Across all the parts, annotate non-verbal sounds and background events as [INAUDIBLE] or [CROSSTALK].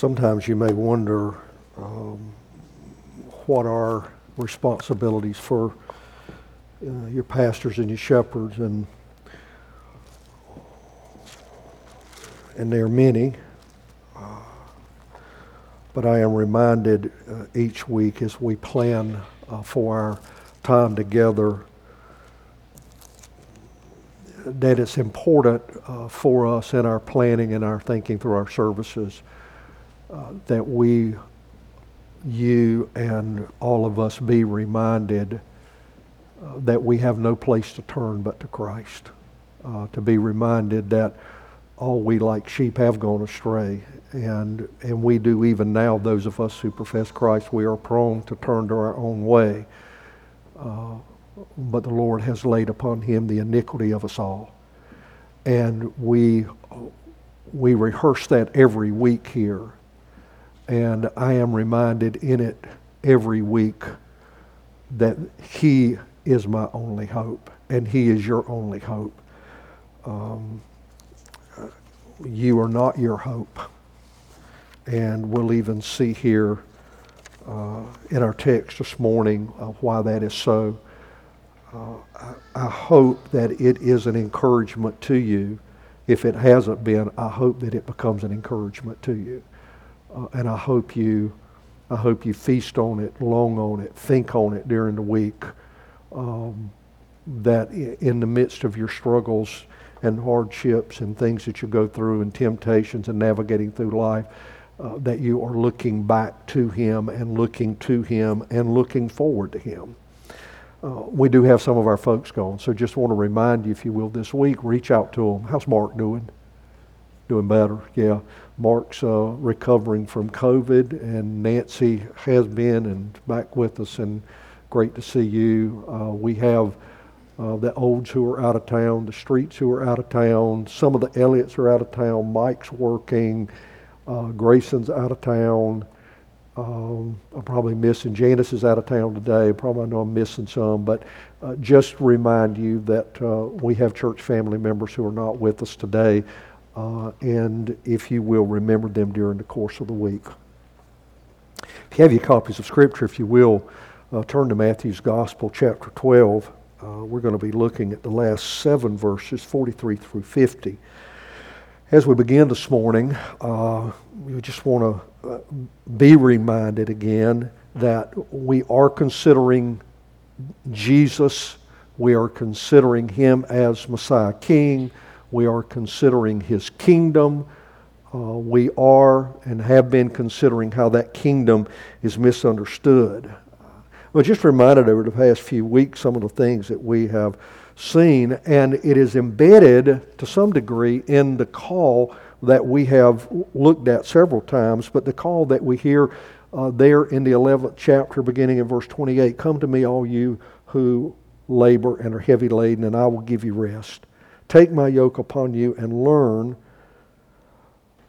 sometimes you may wonder um, what are responsibilities for uh, your pastors and your shepherds, and and there are many. Uh, but I am reminded uh, each week as we plan uh, for our time together that it's important uh, for us in our planning and our thinking through our services uh, that we, you and all of us, be reminded uh, that we have no place to turn but to Christ. Uh, to be reminded that all we like sheep have gone astray. And, and we do even now, those of us who profess Christ, we are prone to turn to our own way. Uh, but the Lord has laid upon him the iniquity of us all. And we, we rehearse that every week here. And I am reminded in it every week that he is my only hope, and he is your only hope. Um, you are not your hope. And we'll even see here uh, in our text this morning uh, why that is so. Uh, I, I, hope that it is an encouragement to you. If it hasn't been, I hope that it becomes an encouragement to you. Uh, and I hope you, I hope you feast on it, long on it, think on it during the week. Um, that in the midst of your struggles and hardships and things that you go through and temptations and navigating through life, uh, that you are looking back to Him and looking to Him and looking forward to Him. Uh, we do have some of our folks gone, so just want to remind you, if you will, this week, reach out to them. How's Mark doing? Doing better, yeah. Mark's uh, recovering from COVID, and Nancy has been and back with us, and great to see you. Uh, we have uh, the Olds who are out of town, the Streets who are out of town, some of the Elliots are out of town, Mike's working, uh, Grayson's out of town. Um, I'm probably missing. Janice is out of town today. Probably I know I'm missing some, but uh, just remind you that uh, we have church family members who are not with us today, uh, and if you will, remember them during the course of the week. If you have your copies of Scripture, if you will, uh, turn to Matthew's Gospel, chapter 12. Uh, we're going to be looking at the last seven verses, 43 through 50. As we begin this morning, uh, we just want to uh, be reminded again that we are considering Jesus, we are considering him as Messiah King, we are considering his kingdom. Uh, we are and have been considering how that kingdom is misunderstood. Well, just reminded over the past few weeks some of the things that we have seen, and it is embedded to some degree in the call that we have looked at several times, but the call that we hear uh, there in the 11th chapter, beginning in verse 28 Come to me, all you who labor and are heavy laden, and I will give you rest. Take my yoke upon you and learn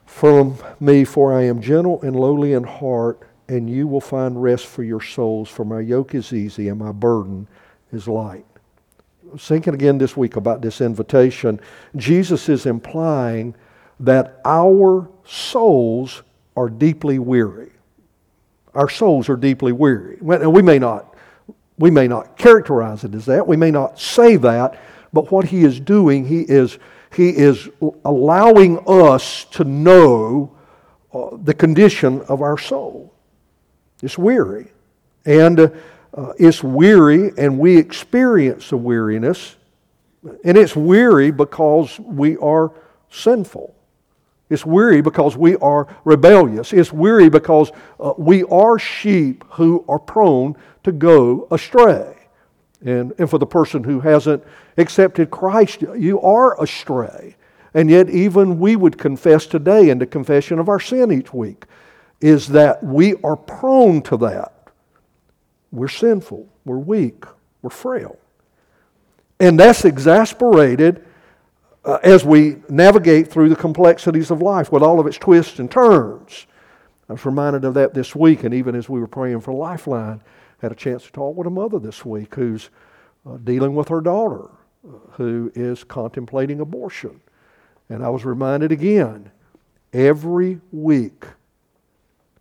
from me, for I am gentle and lowly in heart, and you will find rest for your souls, for my yoke is easy and my burden is light thinking again this week about this invitation, Jesus is implying that our souls are deeply weary. Our souls are deeply weary. We may not, we may not characterize it as that. We may not say that, but what he is doing, he is, he is allowing us to know uh, the condition of our soul. It's weary. And uh, it's weary and we experience a weariness. And it's weary because we are sinful. It's weary because we are rebellious. It's weary because uh, we are sheep who are prone to go astray. And, and for the person who hasn't accepted Christ, you are astray. And yet, even we would confess today in the confession of our sin each week, is that we are prone to that. We're sinful, we're weak, we're frail. And that's exasperated uh, as we navigate through the complexities of life with all of its twists and turns. I was reminded of that this week, and even as we were praying for Lifeline, had a chance to talk with a mother this week who's uh, dealing with her daughter uh, who is contemplating abortion. And I was reminded again every week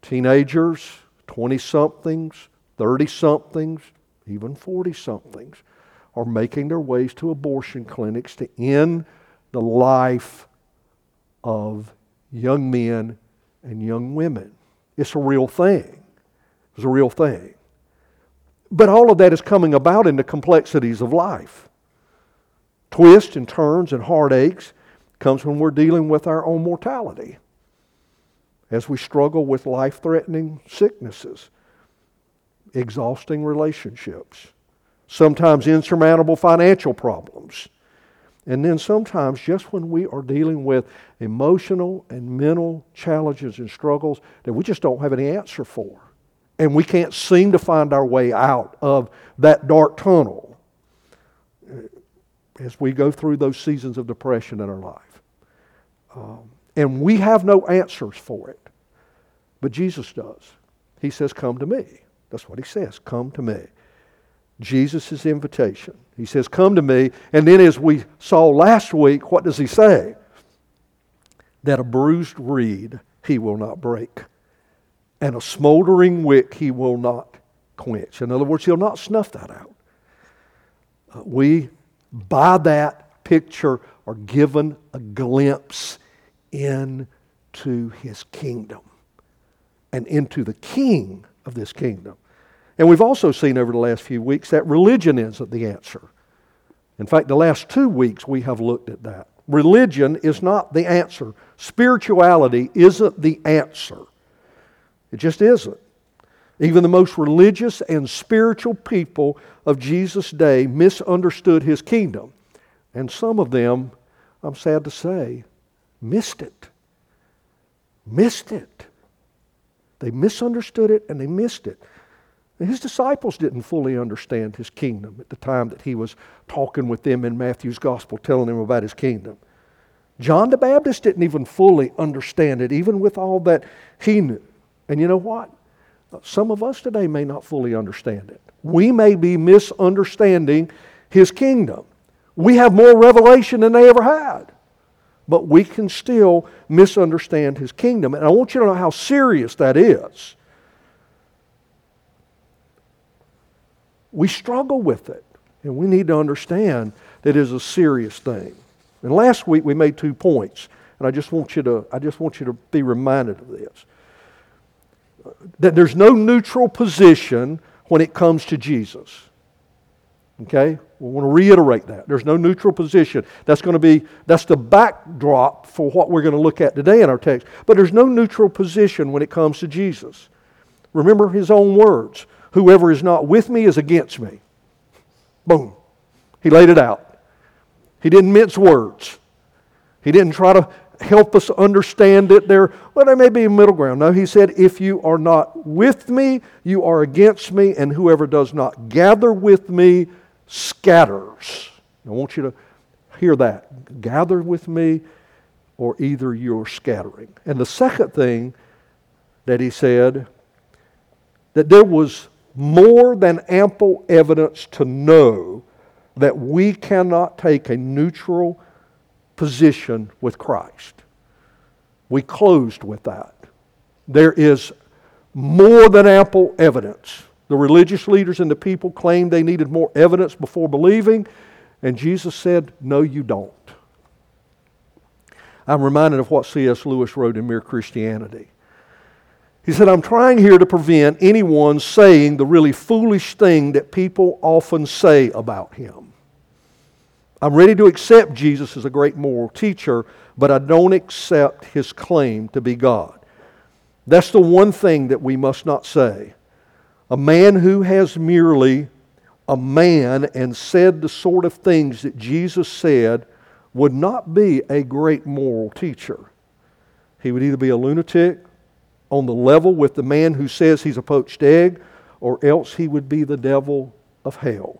teenagers, 20 somethings, 30 somethings, even 40 somethings are making their ways to abortion clinics to end the life of young men and young women. It's a real thing. It's a real thing. But all of that is coming about in the complexities of life. Twists and turns and heartaches comes when we're dealing with our own mortality. As we struggle with life threatening sicknesses, exhausting relationships, sometimes insurmountable financial problems, and then sometimes just when we are dealing with emotional and mental challenges and struggles that we just don't have any answer for. And we can't seem to find our way out of that dark tunnel as we go through those seasons of depression in our life. Um, and we have no answers for it. But Jesus does. He says, Come to me. That's what he says. Come to me. Jesus' invitation. He says, Come to me. And then, as we saw last week, what does he say? That a bruised reed he will not break, and a smoldering wick he will not quench. In other words, he'll not snuff that out. Uh, we, by that picture, are given a glimpse into his kingdom and into the king of this kingdom. And we've also seen over the last few weeks that religion isn't the answer. In fact, the last two weeks we have looked at that. Religion is not the answer. Spirituality isn't the answer. It just isn't. Even the most religious and spiritual people of Jesus' day misunderstood his kingdom. And some of them, I'm sad to say, missed it. Missed it. They misunderstood it and they missed it. His disciples didn't fully understand his kingdom at the time that he was talking with them in Matthew's gospel, telling them about his kingdom. John the Baptist didn't even fully understand it, even with all that he knew. And you know what? Some of us today may not fully understand it. We may be misunderstanding his kingdom. We have more revelation than they ever had. But we can still misunderstand his kingdom. And I want you to know how serious that is. we struggle with it. And we need to understand that it is a serious thing. And last week we made two points, and I just want you to, I just want you to be reminded of this. That there's no neutral position when it comes to Jesus. Okay? We want to reiterate that. There's no neutral position. That's going to be, that's the backdrop for what we're going to look at today in our text. But there's no neutral position when it comes to Jesus. Remember his own words. Whoever is not with me is against me. Boom. He laid it out. He didn't mince words. He didn't try to help us understand it there. Well, there may be a middle ground. No, he said, if you are not with me, you are against me, and whoever does not gather with me scatters. I want you to hear that. Gather with me, or either you're scattering. And the second thing that he said, that there was more than ample evidence to know that we cannot take a neutral position with Christ. We closed with that. There is more than ample evidence. The religious leaders and the people claimed they needed more evidence before believing, and Jesus said, No, you don't. I'm reminded of what C.S. Lewis wrote in Mere Christianity. He said, I'm trying here to prevent anyone saying the really foolish thing that people often say about him. I'm ready to accept Jesus as a great moral teacher, but I don't accept his claim to be God. That's the one thing that we must not say. A man who has merely a man and said the sort of things that Jesus said would not be a great moral teacher. He would either be a lunatic on the level with the man who says he's a poached egg, or else he would be the devil of hell.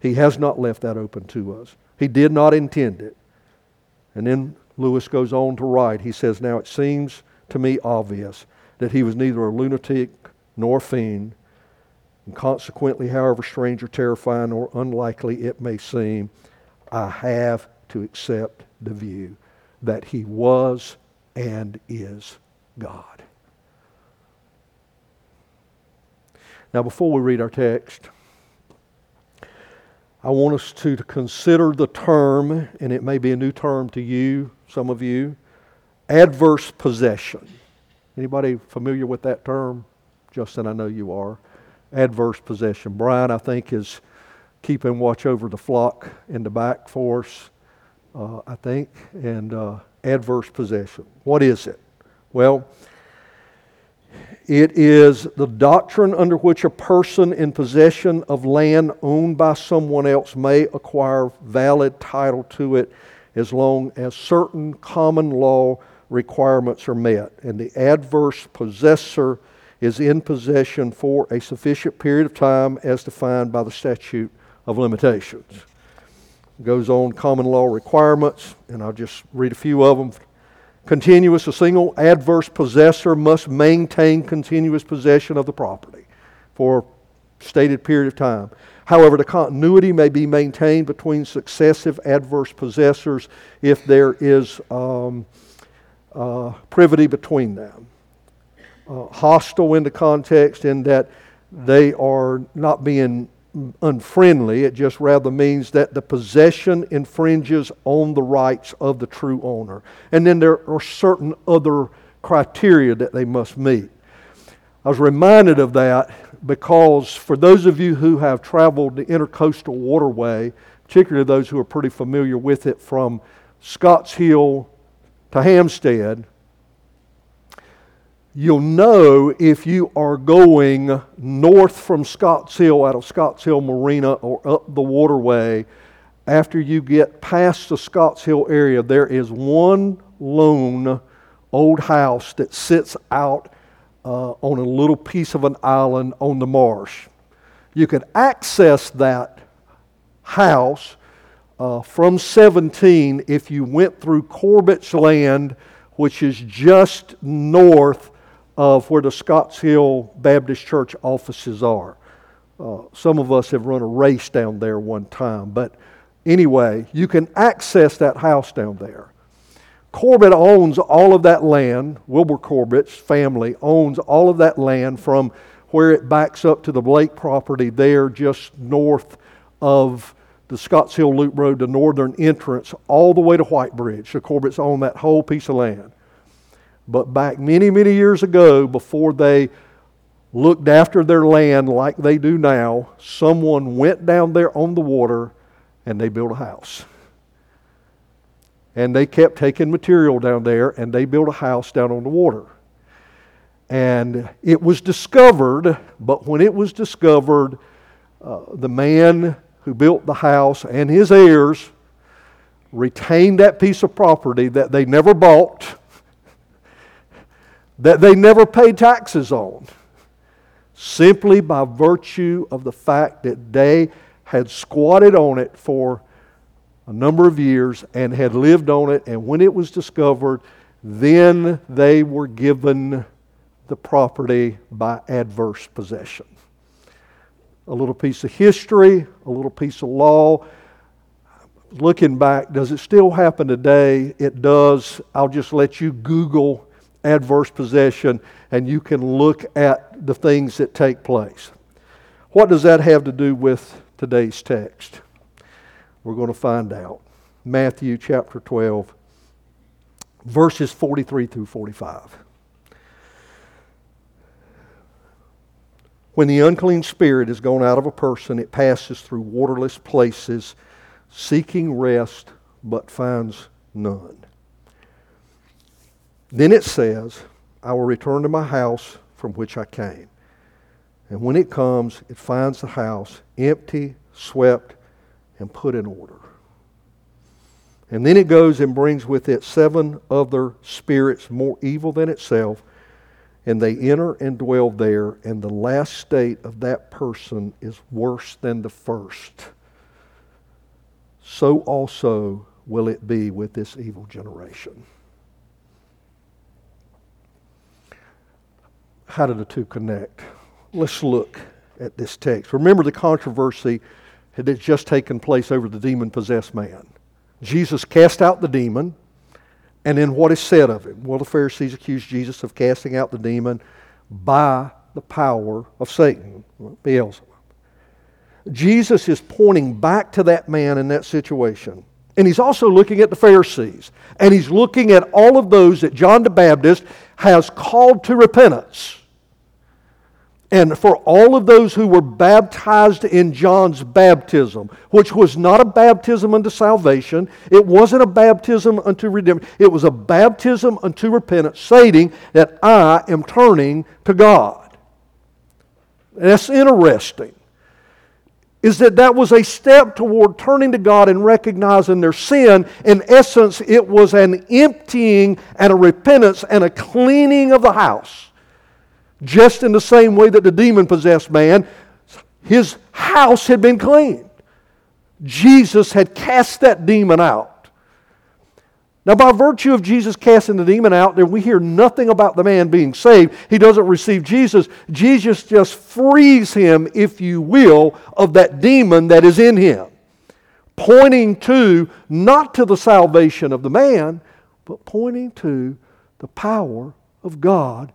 He has not left that open to us. He did not intend it. And then Lewis goes on to write. He says, Now it seems to me obvious that he was neither a lunatic nor a fiend, and consequently, however strange or terrifying or unlikely it may seem, I have to accept the view that he was and is God. Now, before we read our text, I want us to, to consider the term, and it may be a new term to you, some of you, adverse possession. Anybody familiar with that term? Justin, I know you are. Adverse possession. Brian, I think, is keeping watch over the flock in the back for us, uh, I think. And uh, adverse possession. What is it? Well, it is the doctrine under which a person in possession of land owned by someone else may acquire valid title to it as long as certain common law requirements are met. And the adverse possessor is in possession for a sufficient period of time as defined by the statute of limitations. It goes on common law requirements, and I'll just read a few of them continuous, a single adverse possessor must maintain continuous possession of the property for a stated period of time. However, the continuity may be maintained between successive adverse possessors if there is um, uh, privity between them. Uh, hostile in the context in that they are not being unfriendly. It just rather means that the possession infringes on the rights of the true owner. And then there are certain other criteria that they must meet. I was reminded of that because for those of you who have traveled the intercoastal waterway, particularly those who are pretty familiar with it from Scotts Hill to Hampstead, You'll know if you are going north from Scotts Hill out of Scotts Hill Marina or up the waterway. After you get past the Scotts Hill area, there is one lone old house that sits out uh, on a little piece of an island on the marsh. You can access that house uh, from 17 if you went through Corbett's land, which is just north of where the Scotts Hill Baptist Church offices are. Uh, some of us have run a race down there one time, but anyway, you can access that house down there. Corbett owns all of that land. Wilbur Corbett's family owns all of that land from where it backs up to the Blake property there, just north of the Scotts Hill Loop Road, the northern entrance, all the way to White Bridge. The Corbett's own that whole piece of land. But back many, many years ago, before they looked after their land like they do now, someone went down there on the water and they built a house. And they kept taking material down there and they built a house down on the water. And it was discovered, but when it was discovered, uh, the man who built the house and his heirs retained that piece of property that they never bought that they never paid taxes on simply by virtue of the fact that they had squatted on it for a number of years and had lived on it. And when it was discovered, then they were given the property by adverse possession. A little piece of history, a little piece of law. Looking back, does it still happen today? It does. I'll just let you Google adverse possession and you can look at the things that take place. What does that have to do with today's text? We're going to find out. Matthew chapter 12, verses 43 through 45. When the unclean spirit is gone out of a person, it passes through waterless places, seeking rest, but finds none. Then it says, I will return to my house from which I came. And when it comes, it finds the house empty, swept, and put in order. And then it goes and brings with it seven other spirits more evil than itself, and they enter and dwell there, and the last state of that person is worse than the first. So also will it be with this evil generation. How do the two connect? Let's look at this text. Remember the controversy had just taken place over the demon possessed man. Jesus cast out the demon, and then what is said of him? Well, the Pharisees accused Jesus of casting out the demon by the power of Satan, Beelzebub. Jesus is pointing back to that man in that situation. And he's also looking at the Pharisees. And he's looking at all of those that John the Baptist has called to repentance. And for all of those who were baptized in John's baptism, which was not a baptism unto salvation, it wasn't a baptism unto redemption, it was a baptism unto repentance, stating that I am turning to God. And that's interesting. Is that that was a step toward turning to God and recognizing their sin. In essence, it was an emptying and a repentance and a cleaning of the house just in the same way that the demon possessed man, his house had been cleaned. Jesus had cast that demon out. Now, by virtue of Jesus casting the demon out, then we hear nothing about the man being saved. He doesn't receive Jesus. Jesus just frees him, if you will, of that demon that is in him, pointing to not to the salvation of the man, but pointing to the power of God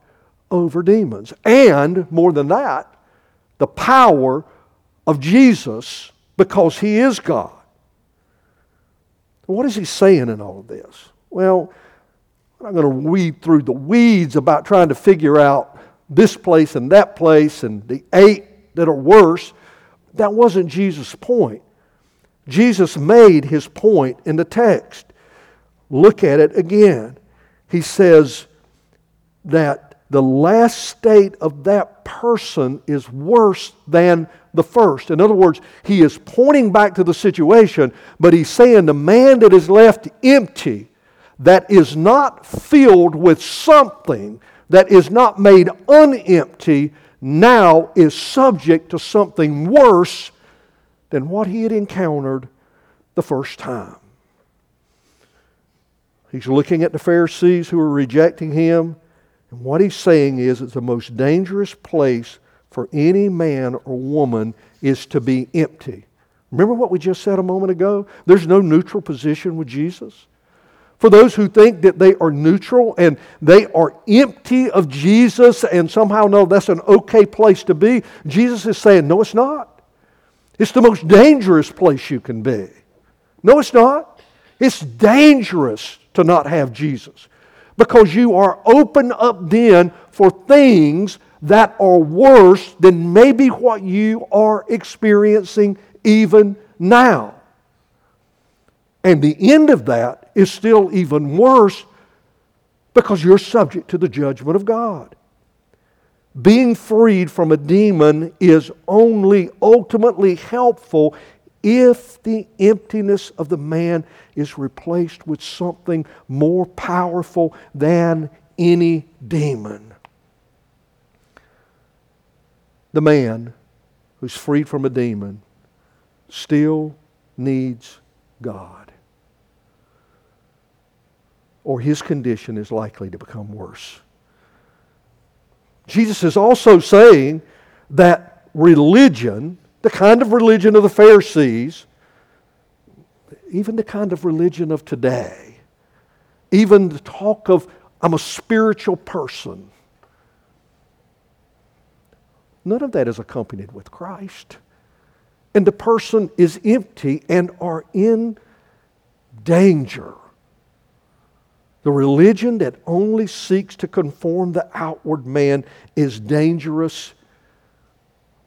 over demons. And more than that, the power of Jesus because he is God. What is he saying in all of this? Well, I'm not going to weed through the weeds about trying to figure out this place and that place and the eight that are worse. That wasn't Jesus' point. Jesus made his point in the text. Look at it again. He says that the last state of that person is worse than the first. In other words, he is pointing back to the situation, but he's saying the man that is left empty, that is not filled with something, that is not made unempty, now is subject to something worse than what he had encountered the first time. He's looking at the Pharisees who are rejecting him. And what he's saying is it's the most dangerous place for any man or woman is to be empty. Remember what we just said a moment ago? There's no neutral position with Jesus. For those who think that they are neutral and they are empty of Jesus and somehow know that's an okay place to be, Jesus is saying, no, it's not. It's the most dangerous place you can be. No, it's not. It's dangerous to not have Jesus because you are open up then for things that are worse than maybe what you are experiencing even now. And the end of that is still even worse because you're subject to the judgment of God. Being freed from a demon is only ultimately helpful if the emptiness of the man is replaced with something more powerful than any demon. The man who's freed from a demon still needs God, or his condition is likely to become worse. Jesus is also saying that religion the kind of religion of the Pharisees, even the kind of religion of today, even the talk of, I'm a spiritual person, none of that is accompanied with Christ. And the person is empty and are in danger. The religion that only seeks to conform the outward man is dangerous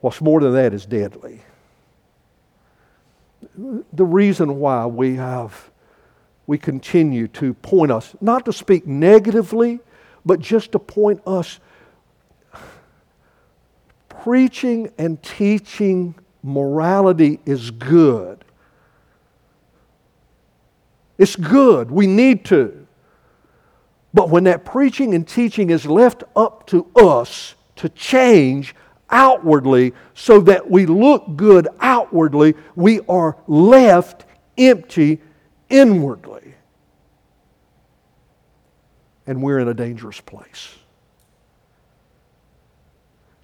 What's more than that is deadly. The reason why we have, we continue to point us, not to speak negatively, but just to point us preaching and teaching morality is good. It's good. We need to. But when that preaching and teaching is left up to us to change outwardly so that we look good outwardly, we are left empty inwardly. And we're in a dangerous place.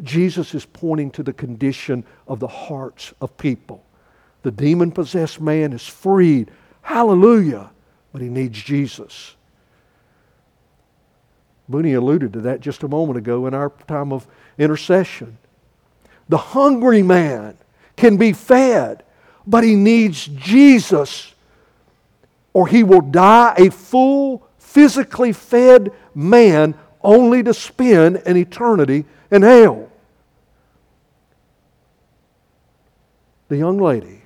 Jesus is pointing to the condition of the hearts of people. The demon possessed man is freed. Hallelujah. But he needs Jesus. Booney alluded to that just a moment ago in our time of intercession. The hungry man can be fed, but he needs Jesus, or he will die a full, physically fed man only to spend an eternity in hell. The young lady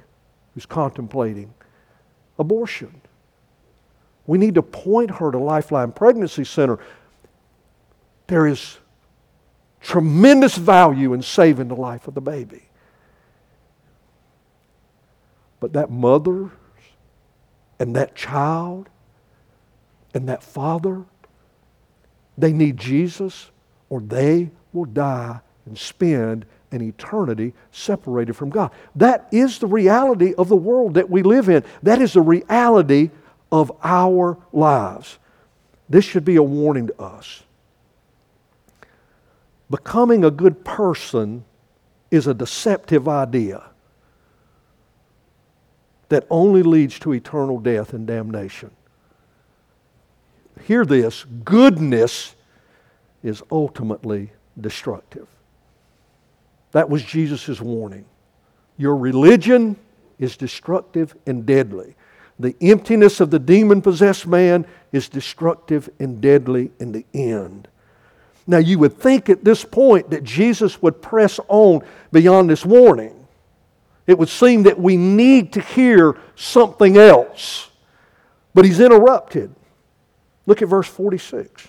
who's contemplating abortion. We need to point her to Lifeline Pregnancy Center. There is tremendous value in saving the life of the baby. But that mother and that child and that father, they need Jesus or they will die and spend an eternity separated from God. That is the reality of the world that we live in. That is the reality of our lives. This should be a warning to us. Becoming a good person is a deceptive idea that only leads to eternal death and damnation. Hear this goodness is ultimately destructive. That was Jesus' warning. Your religion is destructive and deadly. The emptiness of the demon possessed man is destructive and deadly in the end. Now, you would think at this point that Jesus would press on beyond this warning. It would seem that we need to hear something else. But he's interrupted. Look at verse 46.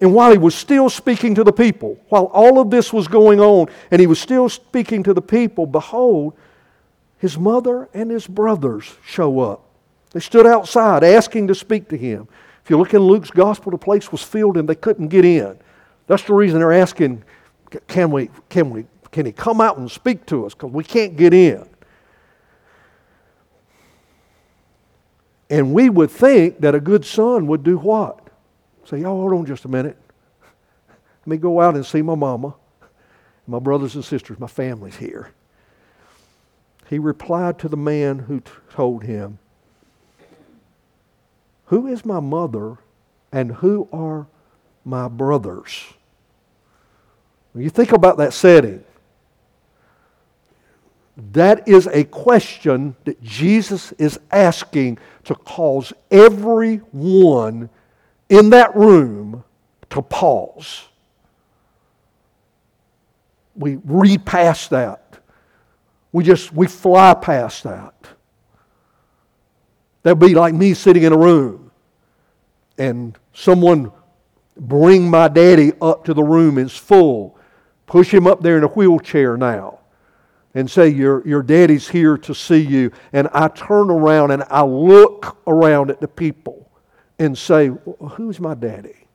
And while he was still speaking to the people, while all of this was going on, and he was still speaking to the people, behold, his mother and his brothers show up. They stood outside asking to speak to him. If you look in Luke's gospel, the place was filled and they couldn't get in. That's the reason they're asking, can we, can we, can he come out and speak to us? Because we can't get in. And we would think that a good son would do what? Say, oh, hold on just a minute. [LAUGHS] Let me go out and see my mama, my brothers and sisters, my family's here. He replied to the man who told him, who is my mother and who are my brothers? When you think about that setting, that is a question that Jesus is asking to cause everyone in that room to pause. We read past that. We just we fly past that. That'd be like me sitting in a room and someone bring my daddy up to the room. It's full. Push him up there in a wheelchair now and say, your, your daddy's here to see you. And I turn around and I look around at the people and say, Who's my daddy?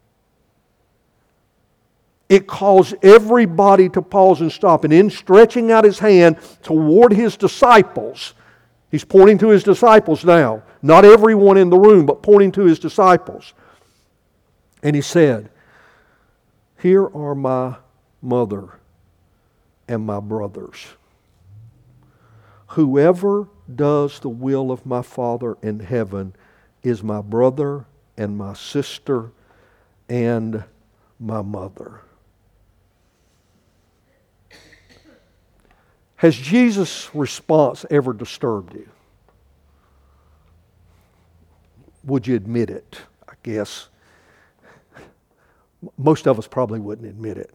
It caused everybody to pause and stop. And in stretching out his hand toward his disciples, he's pointing to his disciples now. Not everyone in the room, but pointing to his disciples. And he said, Here are my mother and my brothers. Whoever does the will of my Father in heaven is my brother and my sister and my mother. Has Jesus' response ever disturbed you? Would you admit it? I guess. Most of us probably wouldn't admit it.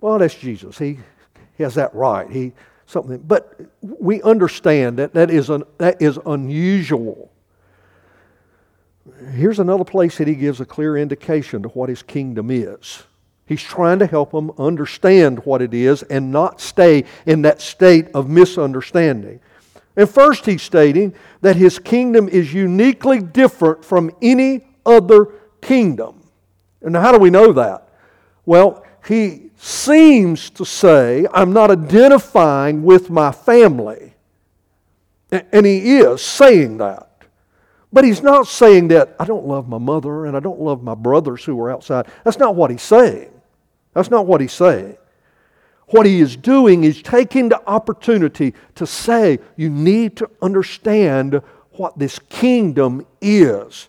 Well, that's Jesus. He, he has that right. He something, but we understand that that is, that is unusual. Here's another place that he gives a clear indication to what his kingdom is. He's trying to help them understand what it is and not stay in that state of misunderstanding. And first, he's stating that his kingdom is uniquely different from any other kingdom. And how do we know that? Well, he seems to say, I'm not identifying with my family. And he is saying that. But he's not saying that I don't love my mother and I don't love my brothers who are outside. That's not what he's saying. That's not what he's saying. What he is doing is taking the opportunity to say, you need to understand what this kingdom is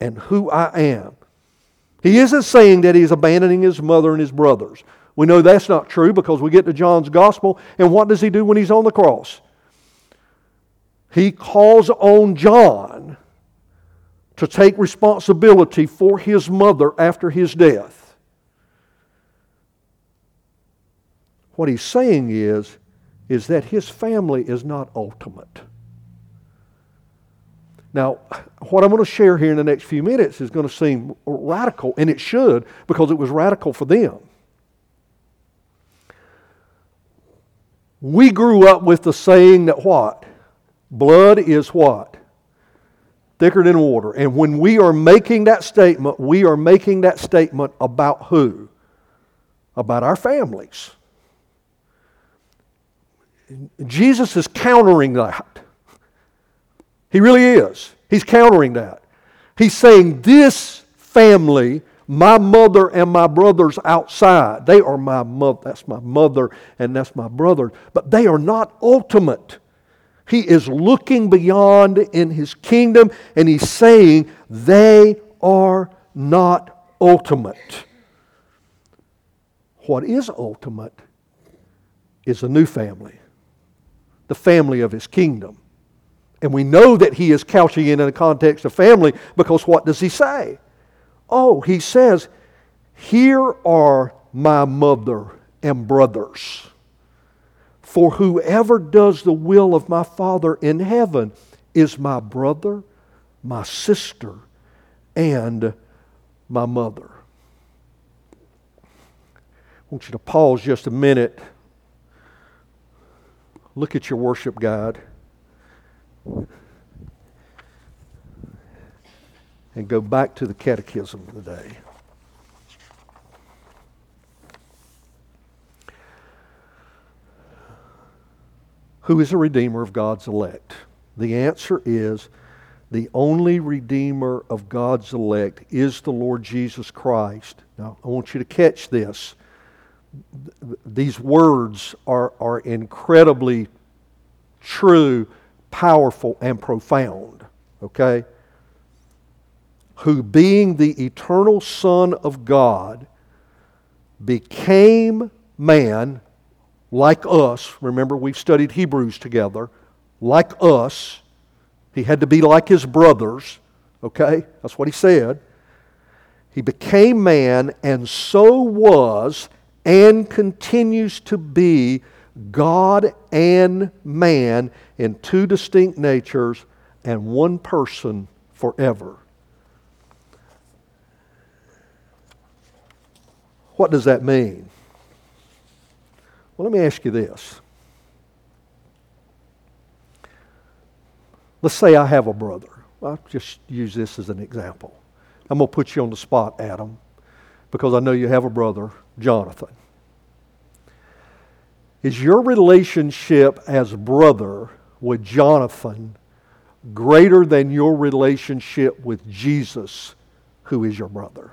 and who I am. He isn't saying that he's abandoning his mother and his brothers. We know that's not true because we get to John's gospel, and what does he do when he's on the cross? He calls on John to take responsibility for his mother after his death. What he's saying is, is that his family is not ultimate. Now, what I'm going to share here in the next few minutes is going to seem radical, and it should because it was radical for them. We grew up with the saying that what? Blood is what? thicker than water. And when we are making that statement, we are making that statement about who? About our families. Jesus is countering that. He really is. He's countering that. He's saying, This family, my mother and my brothers outside, they are my mother. That's my mother and that's my brother. But they are not ultimate. He is looking beyond in his kingdom and he's saying they are not ultimate. What is ultimate is a new family, the family of his kingdom. And we know that he is couching it in a context of family because what does he say? Oh, he says, Here are my mother and brothers. For whoever does the will of my Father in heaven is my brother, my sister, and my mother. I want you to pause just a minute. Look at your worship guide. And go back to the catechism today. Who is a redeemer of God's elect? The answer is the only redeemer of God's elect is the Lord Jesus Christ. Now, I want you to catch this. These words are, are incredibly true, powerful, and profound. Okay? Who, being the eternal Son of God, became man, like us. Remember, we've studied Hebrews together. Like us. He had to be like his brothers. Okay? That's what he said. He became man and so was and continues to be God and man in two distinct natures and one person forever. What does that mean? Well, let me ask you this. Let's say I have a brother. I'll just use this as an example. I'm going to put you on the spot, Adam, because I know you have a brother, Jonathan. Is your relationship as brother with Jonathan greater than your relationship with Jesus, who is your brother?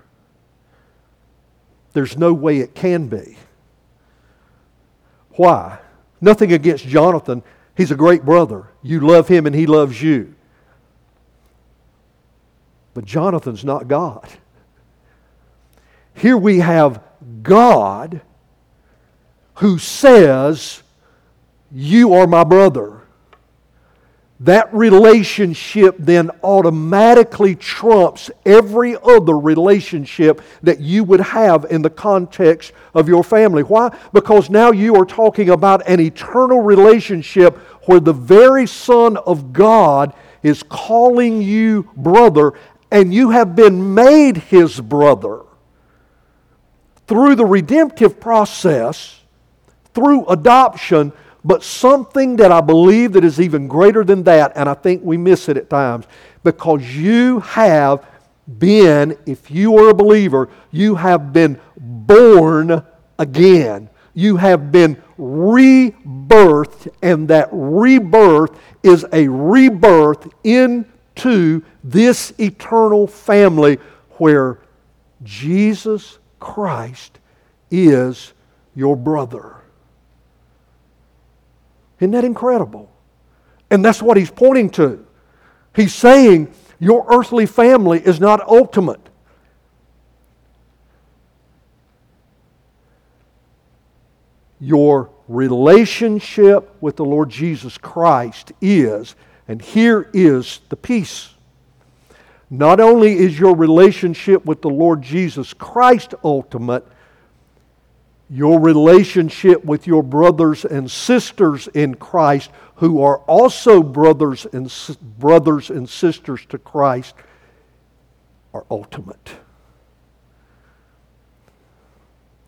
There's no way it can be. Why? Nothing against Jonathan. He's a great brother. You love him and he loves you. But Jonathan's not God. Here we have God who says, You are my brother that relationship then automatically trumps every other relationship that you would have in the context of your family. Why? Because now you are talking about an eternal relationship where the very Son of God is calling you brother, and you have been made his brother. Through the redemptive process, through adoption, but something that I believe that is even greater than that, and I think we miss it at times, because you have been, if you are a believer, you have been born again. You have been rebirthed, and that rebirth is a rebirth into this eternal family where Jesus Christ is your brother. Isn't that incredible? And that's what he's pointing to. He's saying your earthly family is not ultimate. Your relationship with the Lord Jesus Christ is, and here is the piece. Not only is your relationship with the Lord Jesus Christ ultimate, your relationship with your brothers and sisters in Christ who are also brothers and brothers and sisters to Christ are ultimate.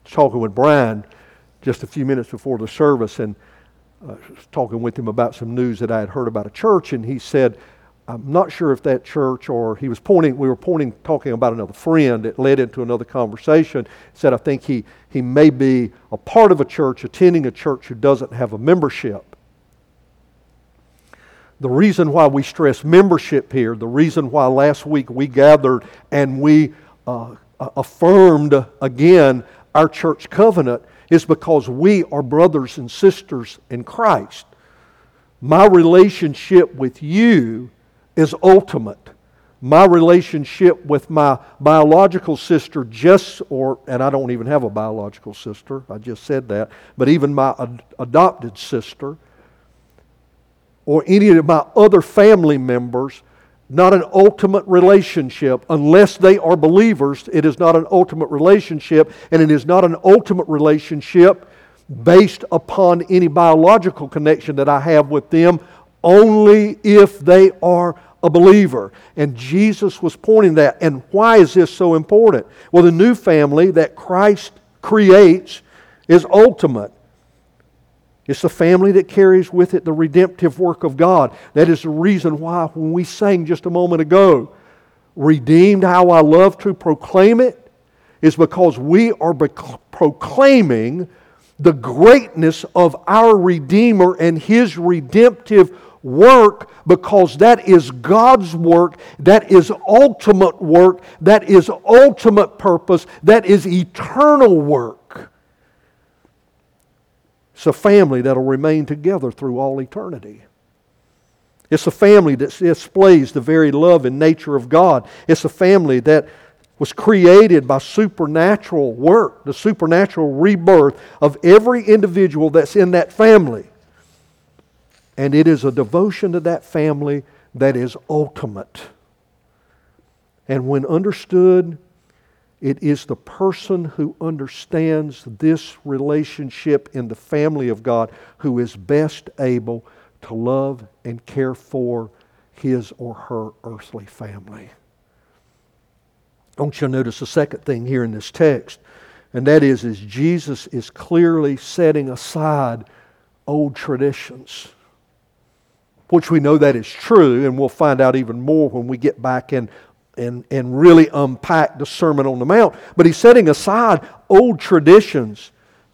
Talking with Brian just a few minutes before the service and uh, talking with him about some news that I had heard about a church and he said I'm not sure if that church or he was pointing, we were pointing, talking about another friend. It led into another conversation. Said, I think he, he may be a part of a church, attending a church who doesn't have a membership. The reason why we stress membership here, the reason why last week we gathered and we uh, affirmed again our church covenant is because we are brothers and sisters in Christ. My relationship with you is ultimate. My relationship with my biological sister, just or, and I don't even have a biological sister, I just said that, but even my ad- adopted sister, or any of my other family members, not an ultimate relationship. Unless they are believers, it is not an ultimate relationship, and it is not an ultimate relationship based upon any biological connection that I have with them only if they are a believer. And Jesus was pointing that. And why is this so important? Well, the new family that Christ creates is ultimate. It's the family that carries with it the redemptive work of God. That is the reason why, when we sang just a moment ago, redeemed how I love to proclaim it, is because we are proclaiming the greatness of our Redeemer and His redemptive work because that is God's work, that is ultimate work, that is ultimate purpose, that is eternal work. It's a family that'll remain together through all eternity. It's a family that displays the very love and nature of God. It's a family that was created by supernatural work, the supernatural rebirth of every individual that's in that family. And it is a devotion to that family that is ultimate. And when understood, it is the person who understands this relationship in the family of God who is best able to love and care for his or her earthly family. I want you to notice the second thing here in this text, and that is, is Jesus is clearly setting aside old traditions which we know that is true, and we'll find out even more when we get back and, and, and really unpack the Sermon on the Mount. But he's setting aside old traditions.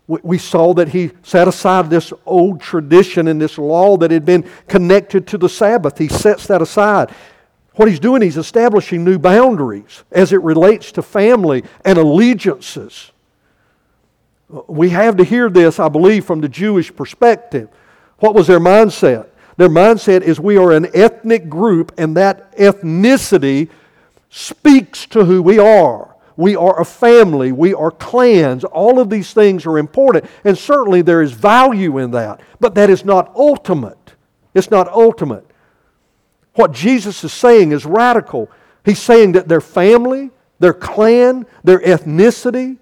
We, saw that he set aside this old tradition and this law that had been connected to the Sabbath. He sets that aside. What he's doing, he's establishing new boundaries as it relates to family and allegiances. We have to hear this, I believe, from the Jewish perspective. What was their mindset? Their mindset is we are an ethnic group, and that ethnicity speaks to who we are. We are a family. We are clans. All of these things are important, and certainly there is value in that. But that is not ultimate. It's not ultimate. What Jesus is saying is radical. He's saying that their family, their clan, their ethnicity,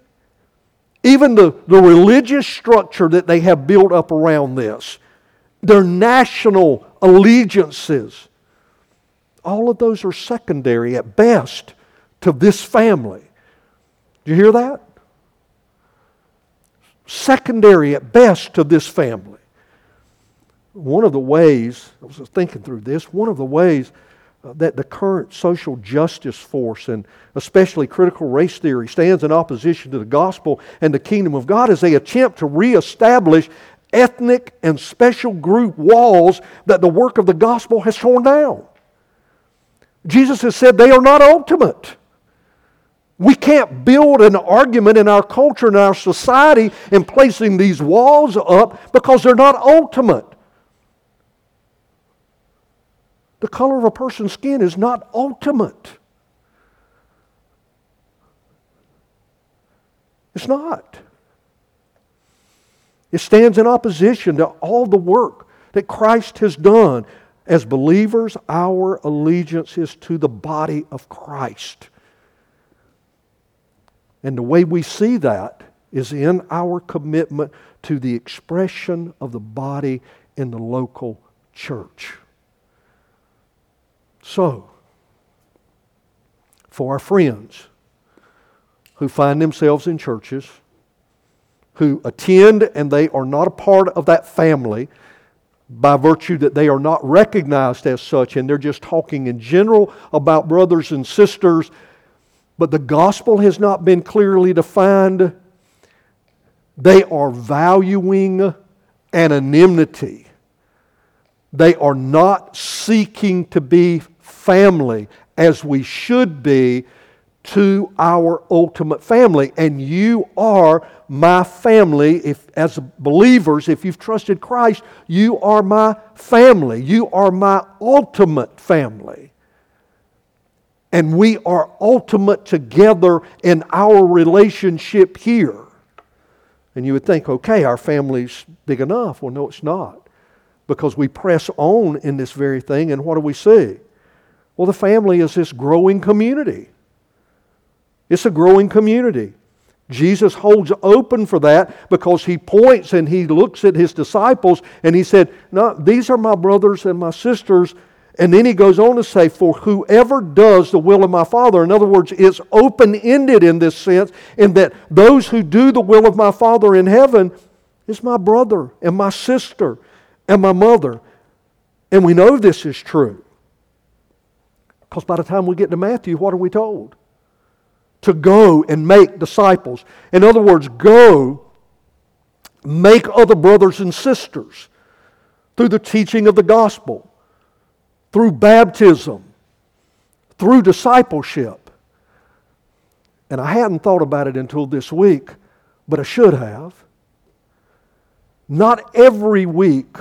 even the, the religious structure that they have built up around this, their national allegiances. All of those are secondary at best to this family. Do you hear that? secondary at best to this family. One of the ways, I was thinking through this, one of the ways uh, that the current social justice force and especially critical race theory stands in opposition to the gospel and the kingdom of God is they attempt to reestablish ethnic and special group walls that the work of the gospel has torn down. Jesus has said they are not ultimate. We can't build an argument in our culture and our society in placing these walls up because they're not ultimate. The color of a person's skin is not ultimate. It's not. It stands in opposition to all the work that Christ has done. As believers, our allegiance is to the body of Christ. And the way we see that is in our commitment to the expression of the body in the local church. So, for our friends who find themselves in churches, who attend and they are not a part of that family by virtue that they are not recognized as such and they're just talking in general about brothers and sisters, but the gospel has not been clearly defined. They are valuing anonymity. They are not seeking to be family as we should be to our ultimate family. And you are my family. If, as believers, if you've trusted Christ, you are my family. You are my ultimate family. And we are ultimate together in our relationship here. And you would think, okay, our family's big enough. Well, no, it's not. Because we press on in this very thing, and what do we see? Well, the family is this growing community. It's a growing community. Jesus holds open for that because he points and he looks at his disciples and he said, No, these are my brothers and my sisters. And then he goes on to say, For whoever does the will of my Father, in other words, it's open ended in this sense, in that those who do the will of my Father in heaven is my brother and my sister and my mother. And we know this is true. Because by the time we get to Matthew, what are we told? To go and make disciples. In other words, go make other brothers and sisters through the teaching of the gospel, through baptism, through discipleship. And I hadn't thought about it until this week, but I should have. Not every week,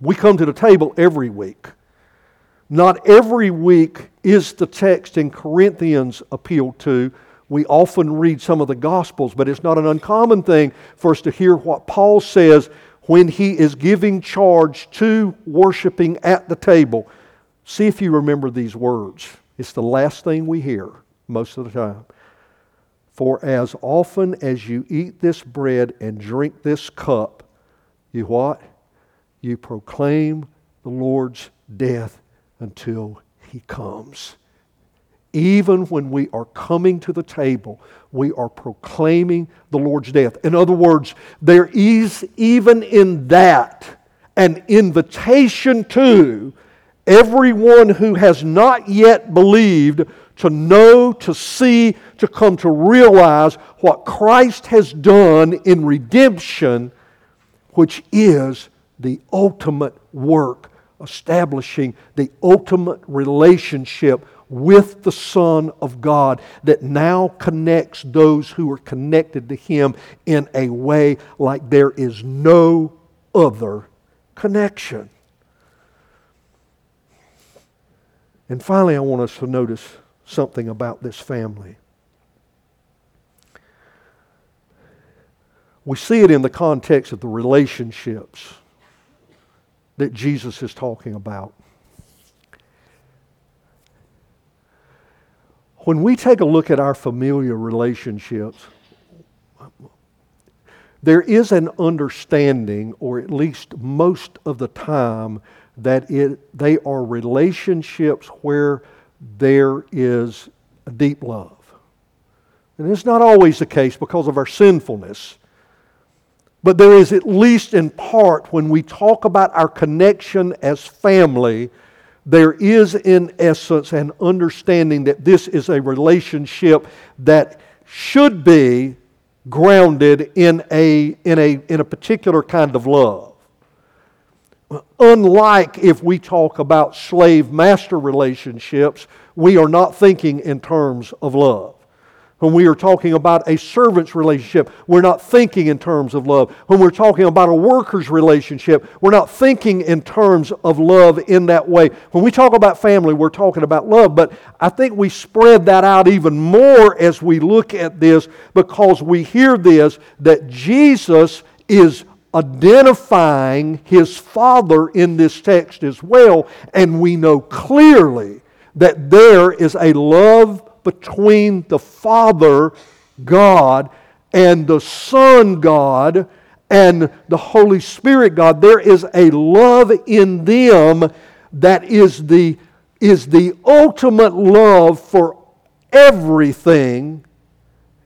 we come to the table every week. Not every week is the text in Corinthians appealed to. We often read some of the Gospels, but it's not an uncommon thing for us to hear what Paul says when he is giving charge to worshiping at the table. See if you remember these words. It's the last thing we hear most of the time. For as often as you eat this bread and drink this cup, you what? You proclaim the Lord's death until he comes. Even when we are coming to the table, we are proclaiming the Lord's death. In other words, there is even in that an invitation to everyone who has not yet believed to know, to see, to come to realize what Christ has done in redemption, which is the ultimate work establishing the ultimate relationship with the Son of God that now connects those who are connected to Him in a way like there is no other connection. And finally, I want us to notice something about this family. We see it in the context of the relationships that Jesus is talking about. When we take a look at our familiar relationships, there is an understanding, or at least most of the time, that it, they are relationships where there is a deep love. And it's not always the case because of our sinfulness. But there is, at least in part, when we talk about our connection as family, there is, in essence, an understanding that this is a relationship that should be grounded in a, in a, in a particular kind of love. Unlike if we talk about slave master relationships, we are not thinking in terms of love. When we are talking about a servant's relationship, we're not thinking in terms of love. When we're talking about a worker's relationship, we're not thinking in terms of love in that way. When we talk about family, we're talking about love. But I think we spread that out even more as we look at this because we hear this that Jesus is identifying his Father in this text as well. And we know clearly that there is a love between the Father God and the Son God and the Holy Spirit God. There is a love in them that is the, is the ultimate love for everything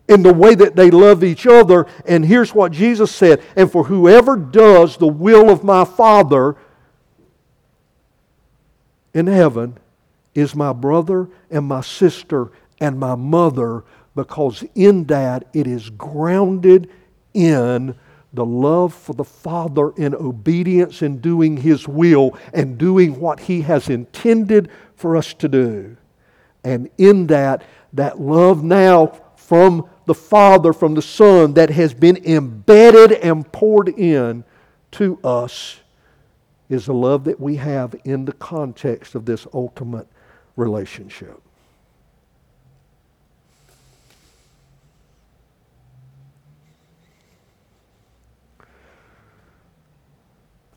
in the way that they love each other. And here's what Jesus said And for whoever does the will of my Father in heaven is my brother and my sister and my mother because in that it is grounded in the love for the Father in obedience in doing His will and doing what He has intended for us to do. And in that, that love now from the Father, from the Son, that has been embedded and poured in to us is the love that we have in the context of this ultimate relationship.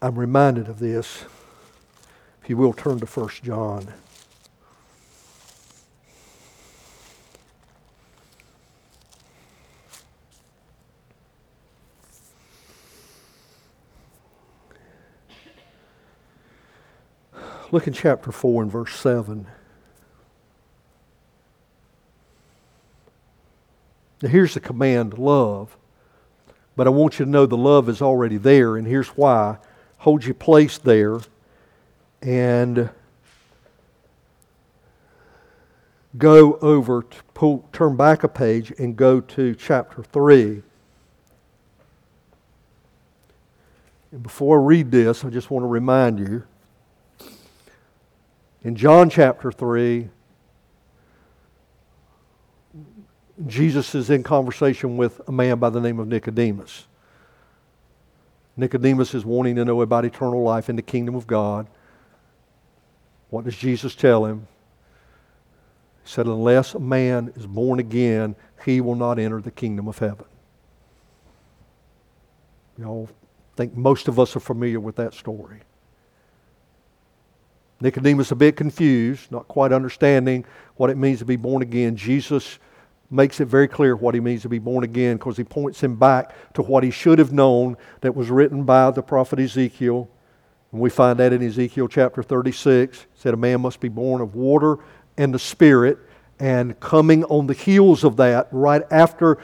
I'm reminded of this. If you will, turn to 1 John. Look in chapter 4 and verse 7. Now, here's the command love. But I want you to know the love is already there, and here's why hold your place there and go over, to pull, turn back a page and go to chapter 3. And before I read this, I just want to remind you in John chapter 3, Jesus is in conversation with a man by the name of Nicodemus. Nicodemus is wanting to know about eternal life in the kingdom of God. What does Jesus tell him? He said, Unless a man is born again, he will not enter the kingdom of heaven. I think most of us are familiar with that story. Nicodemus a bit confused, not quite understanding what it means to be born again. Jesus makes it very clear what he means to be born again because he points him back to what he should have known that was written by the prophet Ezekiel. And we find that in Ezekiel chapter 36. It said a man must be born of water and the Spirit. And coming on the heels of that, right after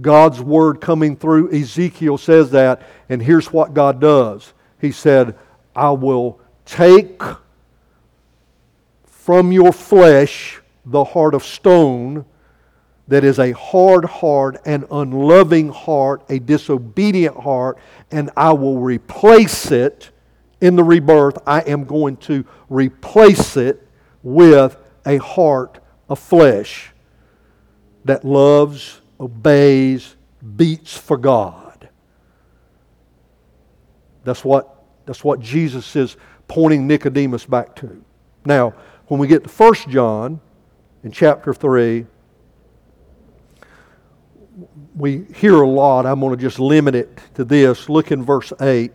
God's word coming through, Ezekiel says that. And here's what God does He said, I will take from your flesh the heart of stone that is a hard heart, an unloving heart, a disobedient heart, and I will replace it in the rebirth. I am going to replace it with a heart of flesh that loves, obeys, beats for God. That's what, that's what Jesus is pointing Nicodemus back to. Now, when we get to 1 John, in chapter 3, we hear a lot. I'm going to just limit it to this. Look in verse 8.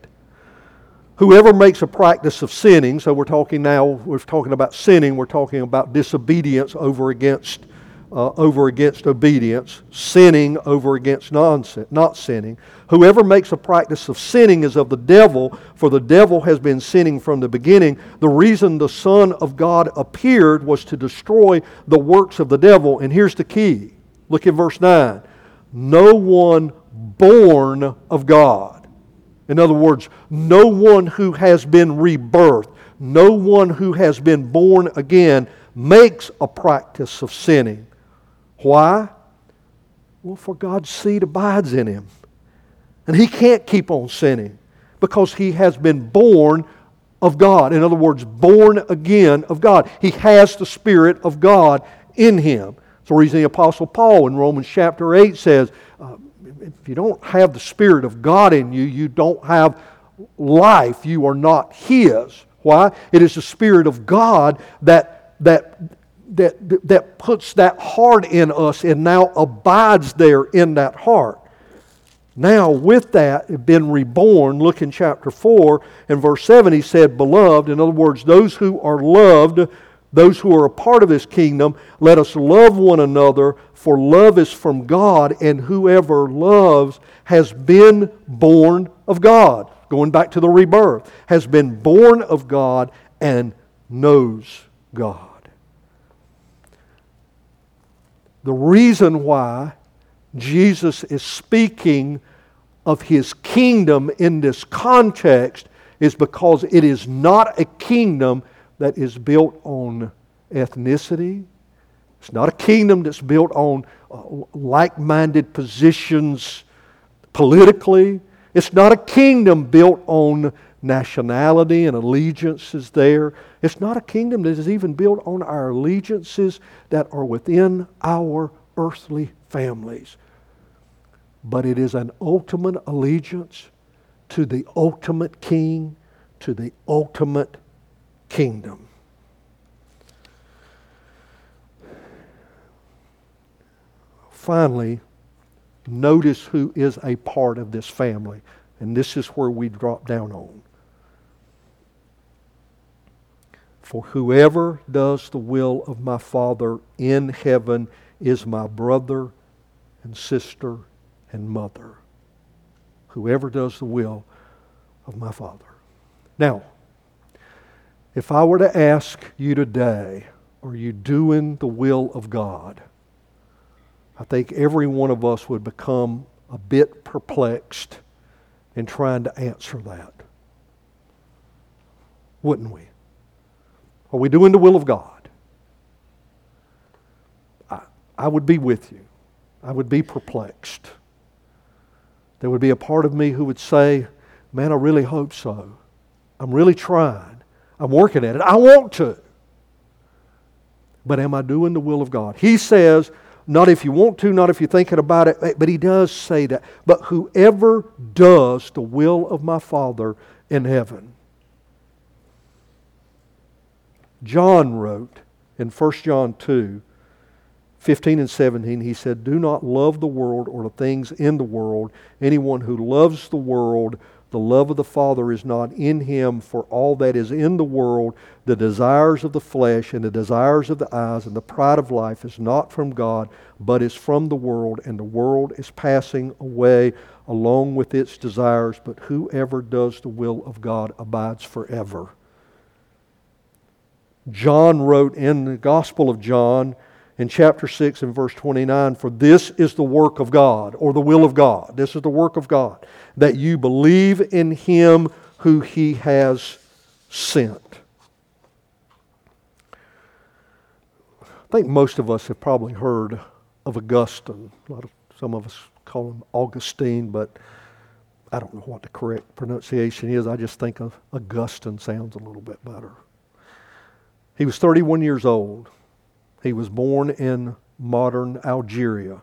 Whoever makes a practice of sinning, so we're talking now, we're talking about sinning, we're talking about disobedience over against uh, over against obedience, sinning over against nonsense, not sinning. Whoever makes a practice of sinning is of the devil, for the devil has been sinning from the beginning. The reason the Son of God appeared was to destroy the works of the devil. And here's the key look at verse 9. No one born of God. In other words, no one who has been rebirthed, no one who has been born again makes a practice of sinning. Why? Well, for God's seed abides in him. And he can't keep on sinning because he has been born of God. In other words, born again of God. He has the Spirit of God in him. So, reason the Apostle Paul in Romans chapter 8 says, uh, if you don't have the Spirit of God in you, you don't have life. You are not His. Why? It is the Spirit of God that, that, that, that puts that heart in us and now abides there in that heart. Now, with that, been reborn, look in chapter 4 and verse 7, he said, Beloved, in other words, those who are loved, those who are a part of this kingdom, let us love one another, for love is from God, and whoever loves has been born of God. Going back to the rebirth, has been born of God and knows God. The reason why Jesus is speaking of his kingdom in this context is because it is not a kingdom that is built on ethnicity. It's not a kingdom that's built on uh, like minded positions politically. It's not a kingdom built on nationality and allegiances there. It's not a kingdom that is even built on our allegiances that are within our earthly families. But it is an ultimate allegiance to the ultimate king, to the ultimate kingdom. Finally, notice who is a part of this family. And this is where we drop down on. For whoever does the will of my Father in heaven is my brother and sister and mother. Whoever does the will of my Father. Now, if I were to ask you today, are you doing the will of God? I think every one of us would become a bit perplexed in trying to answer that. Wouldn't we? Are we doing the will of God? I, I would be with you. I would be perplexed. There would be a part of me who would say, Man, I really hope so. I'm really trying. I'm working at it. I want to. But am I doing the will of God? He says, not if you want to, not if you're thinking about it, but he does say that. But whoever does the will of my Father in heaven. John wrote in 1 John 2 15 and 17, he said, Do not love the world or the things in the world. Anyone who loves the world the love of the Father is not in him, for all that is in the world, the desires of the flesh and the desires of the eyes and the pride of life is not from God, but is from the world, and the world is passing away along with its desires, but whoever does the will of God abides forever. John wrote in the Gospel of John, in chapter 6 and verse 29 For this is the work of God, or the will of God. This is the work of God, that you believe in him who he has sent. I think most of us have probably heard of Augustine. Of, some of us call him Augustine, but I don't know what the correct pronunciation is. I just think of Augustine sounds a little bit better. He was 31 years old he was born in modern Algeria.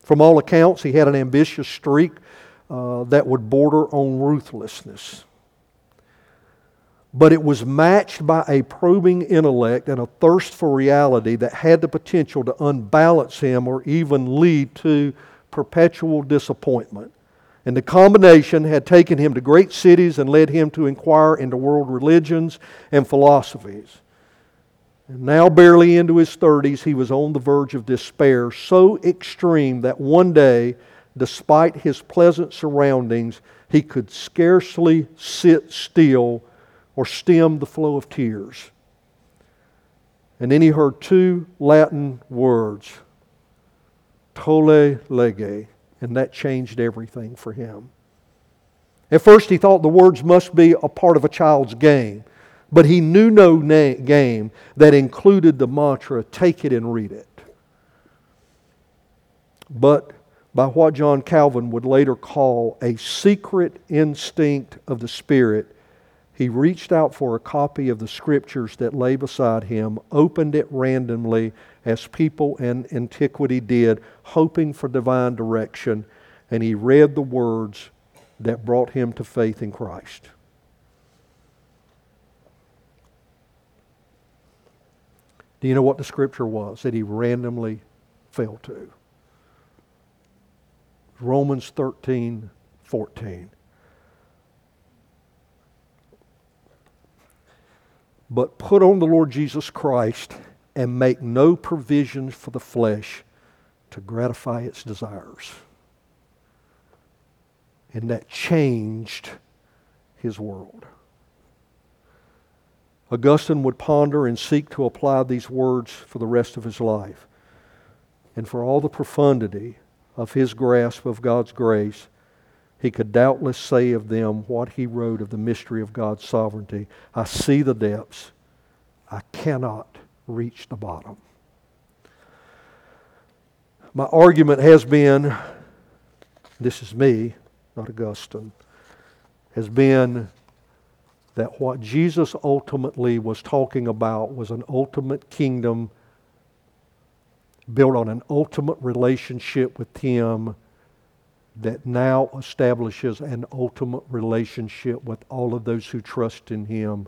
From all accounts, he had an ambitious streak uh, that would border on ruthlessness. But it was matched by a probing intellect and a thirst for reality that had the potential to unbalance him or even lead to perpetual disappointment. And the combination had taken him to great cities and led him to inquire into world religions and philosophies. Now, barely into his 30s, he was on the verge of despair, so extreme that one day, despite his pleasant surroundings, he could scarcely sit still or stem the flow of tears. And then he heard two Latin words, tolle lege, And that changed everything for him. At first, he thought the words must be a part of a child's game, but he knew no na- game that included the mantra take it and read it. But by what John Calvin would later call a secret instinct of the Spirit, he reached out for a copy of the scriptures that lay beside him, opened it randomly, as people in antiquity did, hoping for divine direction, and he read the words that brought him to faith in Christ. Do you know what the scripture was that he randomly fell to? Romans 13, 14. But put on the Lord Jesus Christ and make no provisions for the flesh to gratify its desires. And that changed his world. Augustine would ponder and seek to apply these words for the rest of his life. And for all the profundity of his grasp of God's grace, he could doubtless say of them what he wrote of the mystery of God's sovereignty I see the depths, I cannot reach the bottom. My argument has been this is me, not Augustine, has been that what Jesus ultimately was talking about was an ultimate kingdom built on an ultimate relationship with Him that now establishes an ultimate relationship with all of those who trust in Him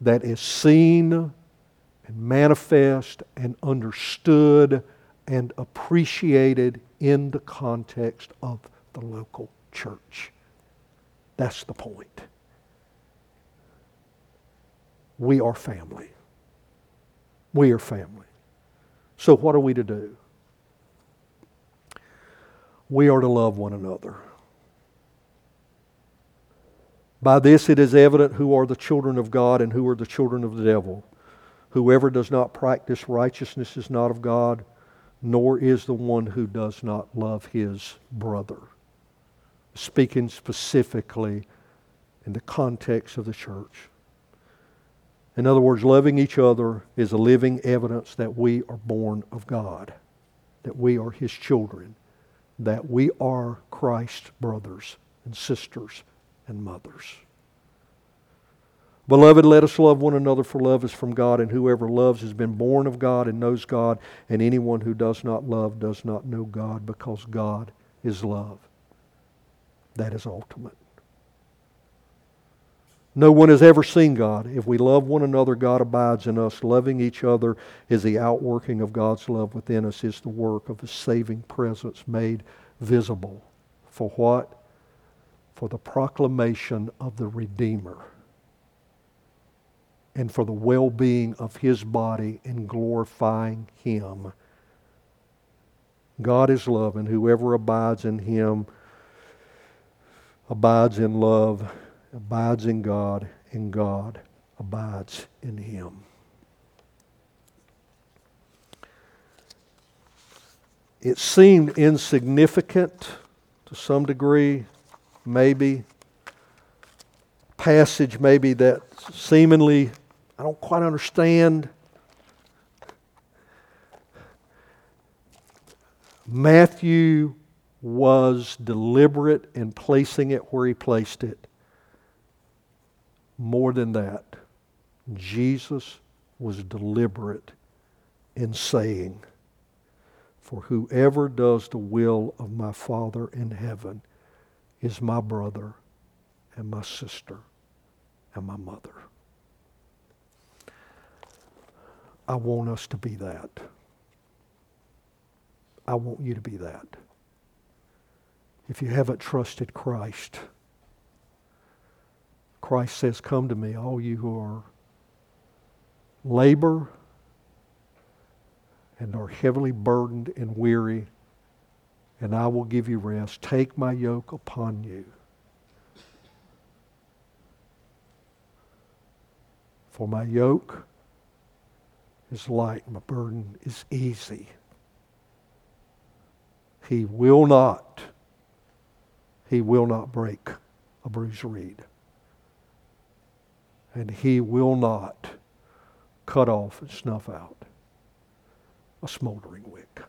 that is seen and manifest and understood and appreciated in the context of the local church. That's the point. We are family. We are family. So, what are we to do? We are to love one another. By this it is evident who are the children of God and who are the children of the devil. Whoever does not practice righteousness is not of God, nor is the one who does not love his brother. Speaking specifically in the context of the church. In other words, loving each other is a living evidence that we are born of God, that we are His children, that we are Christ's brothers and sisters and mothers. Beloved, let us love one another, for love is from God, and whoever loves has been born of God and knows God, and anyone who does not love does not know God, because God is love. That is ultimate. No one has ever seen God. If we love one another, God abides in us. Loving each other is the outworking of God's love within us, is the work of His saving presence made visible. For what? For the proclamation of the Redeemer and for the well being of His body in glorifying Him. God is love, and whoever abides in Him abides in love abides in God, and God abides in him. It seemed insignificant to some degree, maybe. Passage, maybe that seemingly I don't quite understand. Matthew was deliberate in placing it where he placed it. More than that, Jesus was deliberate in saying, For whoever does the will of my Father in heaven is my brother and my sister and my mother. I want us to be that. I want you to be that. If you haven't trusted Christ, Christ says, Come to me, all you who are labor and are heavily burdened and weary, and I will give you rest. Take my yoke upon you. For my yoke is light, my burden is easy. He will not He will not break a bruised reed. And he will not cut off and snuff out a smoldering wick.